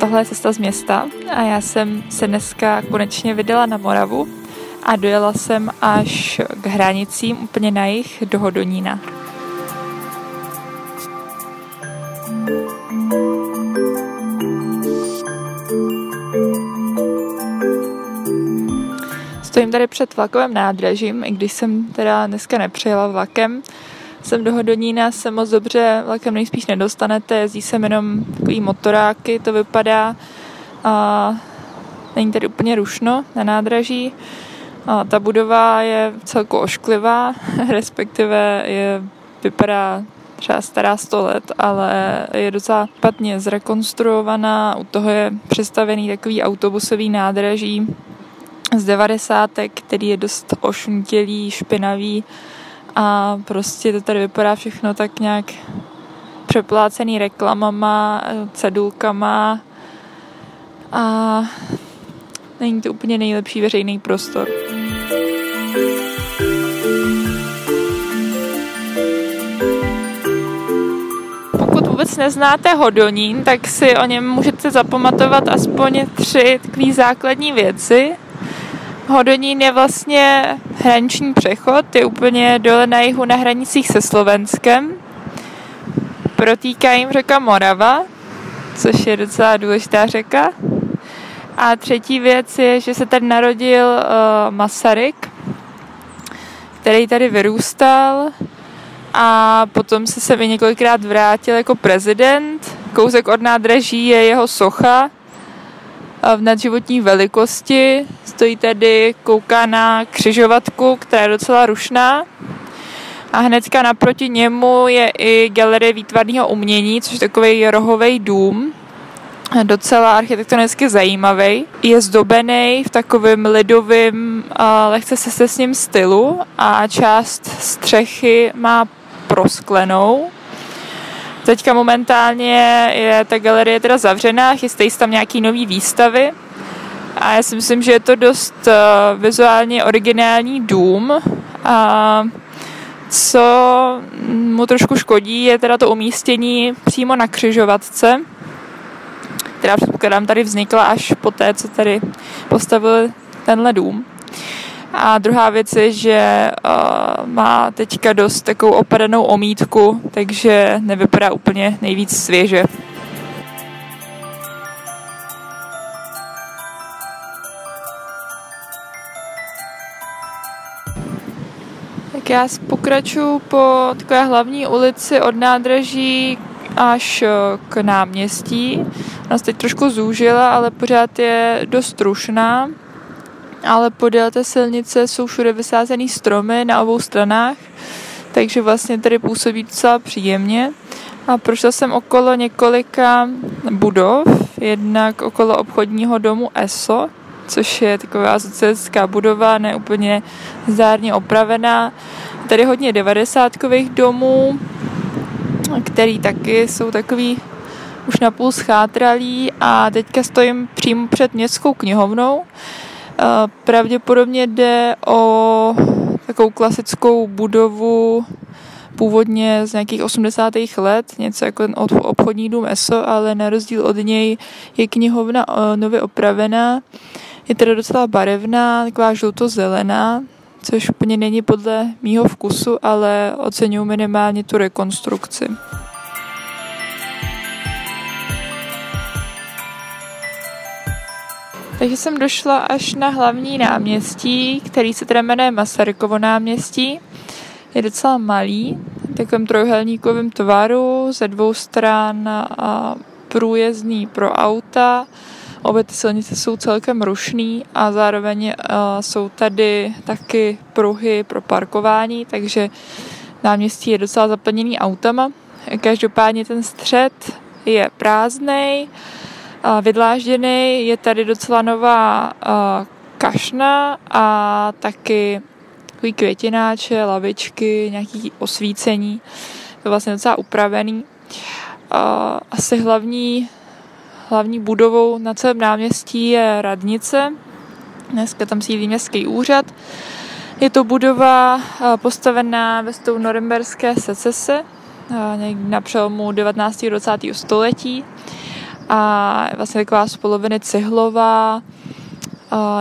Tohle je cesta z města a já jsem se dneska konečně vydala na Moravu a dojela jsem až k hranicím úplně na jich do Hodonína. Stojím tady před vlakovým nádražím, i když jsem teda dneska nepřijela vlakem. Jsem do Hodonína se moc dobře vlakem nejspíš nedostanete, jezdí se jenom takový motoráky, to vypadá. A není tady úplně rušno na nádraží. A ta budova je celku ošklivá, respektive je, vypadá třeba stará 100 let, ale je docela špatně zrekonstruovaná. U toho je přestavený takový autobusový nádraží z 90. který je dost ošuntělý, špinavý a prostě to tady vypadá všechno tak nějak přeplácený reklamama, cedulkama a není to úplně nejlepší veřejný prostor. Pokud vůbec neznáte Hodonín, tak si o něm můžete zapamatovat aspoň tři takové základní věci. Hodonín je vlastně hraniční přechod, je úplně dole na jihu na hranicích se Slovenskem. Protýká jim řeka Morava, což je docela důležitá řeka. A třetí věc je, že se tady narodil uh, Masaryk, který tady vyrůstal a potom se se několikrát vrátil jako prezident. Kousek od nádraží je jeho socha v nadživotní velikosti. Stojí tady, kouká na křižovatku, která je docela rušná. A hnedka naproti němu je i galerie výtvarného umění, což je takový rohový dům, docela architektonicky zajímavý. Je zdobený v takovém lidovém, lehce se s ním stylu a část střechy má prosklenou. Teďka momentálně je ta galerie teda zavřená, chystají se tam nějaký nový výstavy a já si myslím, že je to dost uh, vizuálně originální dům a co mu trošku škodí, je teda to umístění přímo na křižovatce, která předpokládám tady vznikla až po té, co tady postavili tenhle dům. A druhá věc je, že uh, má teďka dost takovou opadanou omítku, takže nevypadá úplně nejvíc svěže. Tak já pokračuju po takové hlavní ulici od nádraží až k náměstí. Nás teď trošku zúžila, ale pořád je dost rušná ale podél té silnice jsou všude vysázený stromy na obou stranách, takže vlastně tady působí docela příjemně. A prošla jsem okolo několika budov, jednak okolo obchodního domu ESO, což je taková socialistická budova, ne úplně zdárně opravená. Tady hodně devadesátkových domů, který taky jsou takový už napůl schátralí a teďka stojím přímo před městskou knihovnou, Pravděpodobně jde o takovou klasickou budovu původně z nějakých 80. let, něco jako od obchodní dům ESO, ale na rozdíl od něj je knihovna nově opravená. Je teda docela barevná, taková žluto-zelená, což úplně není podle mýho vkusu, ale oceňuji minimálně tu rekonstrukci. Takže jsem došla až na hlavní náměstí, který se teda jmenuje Masarykovo náměstí. Je docela malý, takovým trojuhelníkovým tvaru, ze dvou stran a průjezdný pro auta. Obě ty silnice jsou celkem rušný a zároveň jsou tady taky pruhy pro parkování, takže náměstí je docela zaplněný autama. Každopádně ten střed je prázdnej vydlážděný. Je tady docela nová kašna a taky takový květináče, lavičky, nějaký osvícení. To vlastně docela upravený. Asi hlavní hlavní budovou na celém náměstí je radnice. Dneska tam sídlí městský úřad. Je to budova postavená ve stylu norimberské secese, na přelomu 19. a 20. století. A vlastně taková z poloviny cihlová,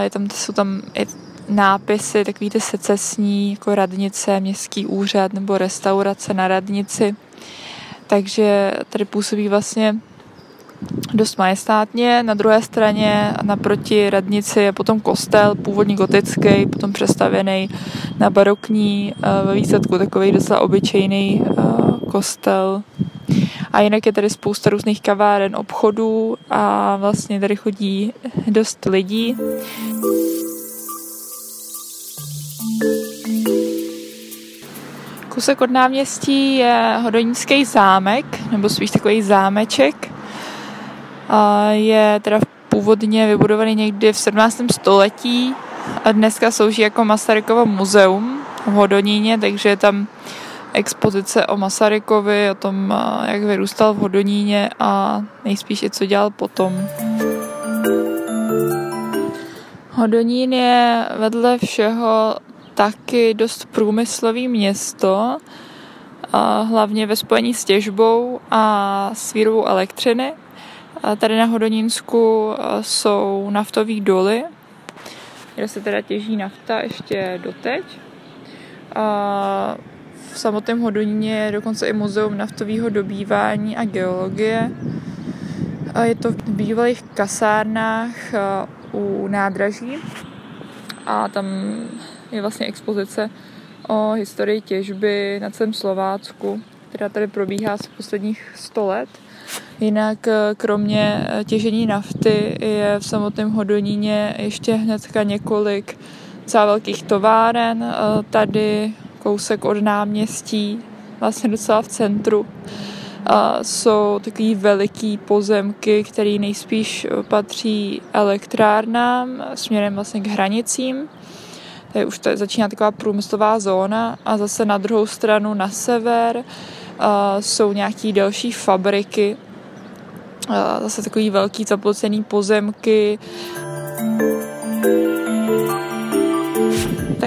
je tam, jsou tam i nápisy, takový ty secesní, jako radnice, městský úřad nebo restaurace na radnici. Takže tady působí vlastně dost majestátně. Na druhé straně naproti radnici je potom kostel, původní gotický, potom přestavěný na barokní, eh, ve výsledku takový docela obyčejný eh, kostel. A jinak je tady spousta různých kaváren, obchodů a vlastně tady chodí dost lidí. Kousek od náměstí je Hodonícký zámek, nebo spíš takový zámeček. Je teda původně vybudovaný někdy v 17. století a dneska slouží jako Masarykovo muzeum v Hodoníně, takže je tam expozice o Masarykovi, o tom, jak vyrůstal v Hodoníně a nejspíš i co dělal potom. Hodonín je vedle všeho taky dost průmyslový město, hlavně ve spojení s těžbou a s výrobou elektřiny. Tady na Hodonínsku jsou naftové doly, kde se teda těží nafta ještě doteď. V samotném Hodoníně je dokonce i muzeum naftového dobývání a geologie. Je to v bývalých kasárnách u nádraží a tam je vlastně expozice o historii těžby na celém Slovácku, která tady probíhá z posledních 100 let. Jinak eh, kromě eh, těžení nafty je v samotném Hodoníně ještě hnedka několik celá velkých továren. Eh, tady kousek od náměstí, vlastně docela v centru, jsou takový veliký pozemky, které nejspíš patří elektrárnám směrem vlastně k hranicím. Tady už to začíná taková průmyslová zóna a zase na druhou stranu na sever uh, jsou nějaké další fabriky, uh, zase takový velký zaplocený pozemky.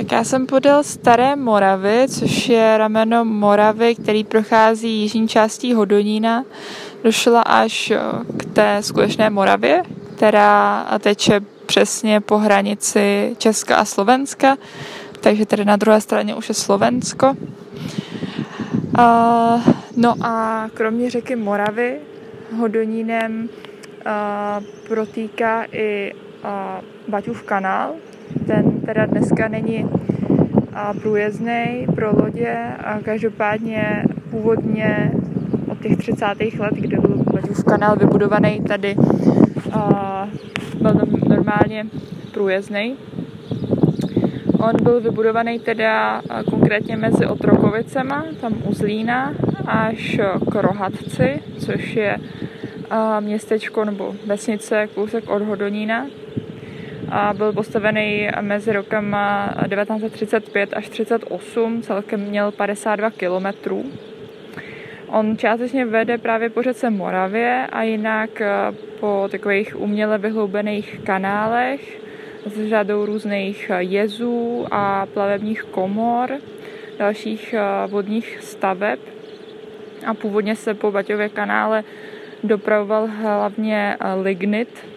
Tak já jsem podél Staré Moravy, což je rameno Moravy, který prochází jižní částí Hodonína. Došla až k té skutečné Moravě, která teče přesně po hranici Česka a Slovenska, takže tady na druhé straně už je Slovensko. Uh, no a kromě řeky Moravy Hodonínem uh, protýká i uh, Baťův kanál. Ten teda dneska není průjezdný pro lodě, a každopádně původně od těch 30. let, kdy byl Baťův kanál vybudovaný tady uh, byl normálně průjezdný. On byl vybudovaný teda konkrétně mezi Otrokovicema, tam u Zlína, až k Rohatci, což je městečko nebo vesnice kousek od Hodonína. A byl postavený mezi rokama 1935 až 1938, celkem měl 52 kilometrů. On částečně vede právě po řece Moravě a jinak eh, po takových uměle vyhloubených kanálech s řadou různých eh, jezů a plavebních komor, dalších eh, vodních staveb. A původně se po Baťově kanále dopravoval hlavně lignit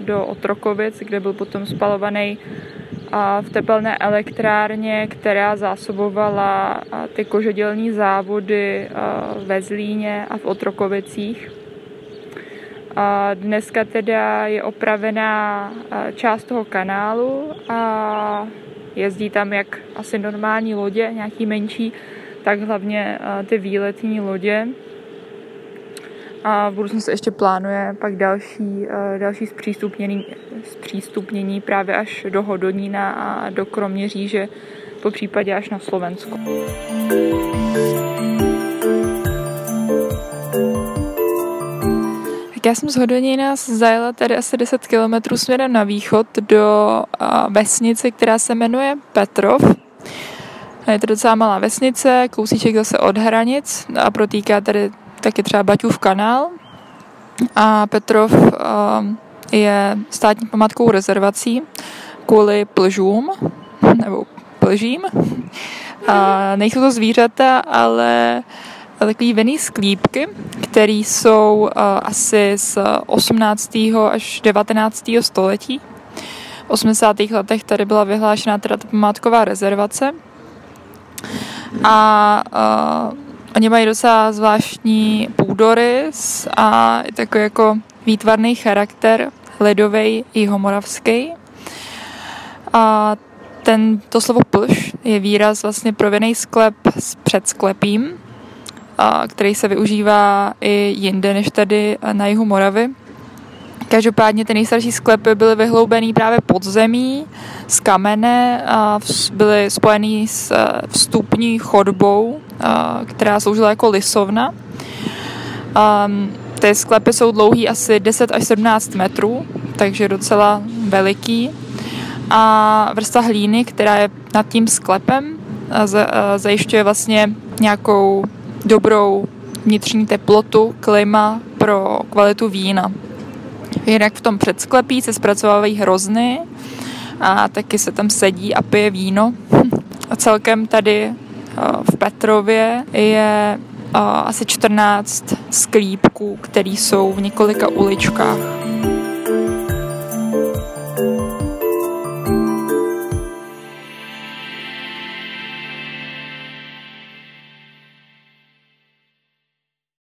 do Otrokovic, kde byl potom spalovaný v tepelné elektrárně, která zásobovala ty kožedělní závody ve Zlíně a v Otrokovicích. Dneska teda je opravená část toho kanálu a jezdí tam jak asi normální lodě, nějaký menší, tak hlavně ty výletní lodě a v budoucnu se ještě plánuje pak další, eh, další zpřístupnění, zpřístupnění právě až do Hodonína a do Kroměříže, po případě až na Slovensko. Tak já jsem z Hodonína zajela tady asi 10 km směrem na východ do eh, vesnice, která se jmenuje Petrov. Je to docela malá vesnice, kousíček zase od hranic a protýká tady taky třeba Baťův kanál. A Petrov je státní památkou rezervací kvůli plžům, nebo plžím. A nejsou to zvířata, ale takový vinný sklípky, které jsou uh, asi z 18. až 19. století. V 80. letech tady byla vyhlášena teda památková rezervace. A uh, oni mají docela zvláštní půdorys a takový jako výtvarný charakter, ledový i homoravský. A ten, to slovo plš je výraz vlastně pro sklep s předsklepím, a, který se využívá i jinde než tady na jihu Moravy. Každopádně ty nejstarší sklepy byly vyhloubený právě pod zemí z kamene a byly spojený s e, vstupní chodbou, která sloužila jako lisovna. Ty sklepy jsou dlouhý asi 10 až 17 metrů, takže docela veliký. A vrsta hlíny, která je nad tím sklepem, zajišťuje vlastně nějakou dobrou vnitřní teplotu, klima pro kvalitu vína. Jinak v tom předsklepí se zpracovávají hrozny a taky se tam sedí a pije víno. A celkem tady v Petrově je asi 14 sklípků, které jsou v několika uličkách.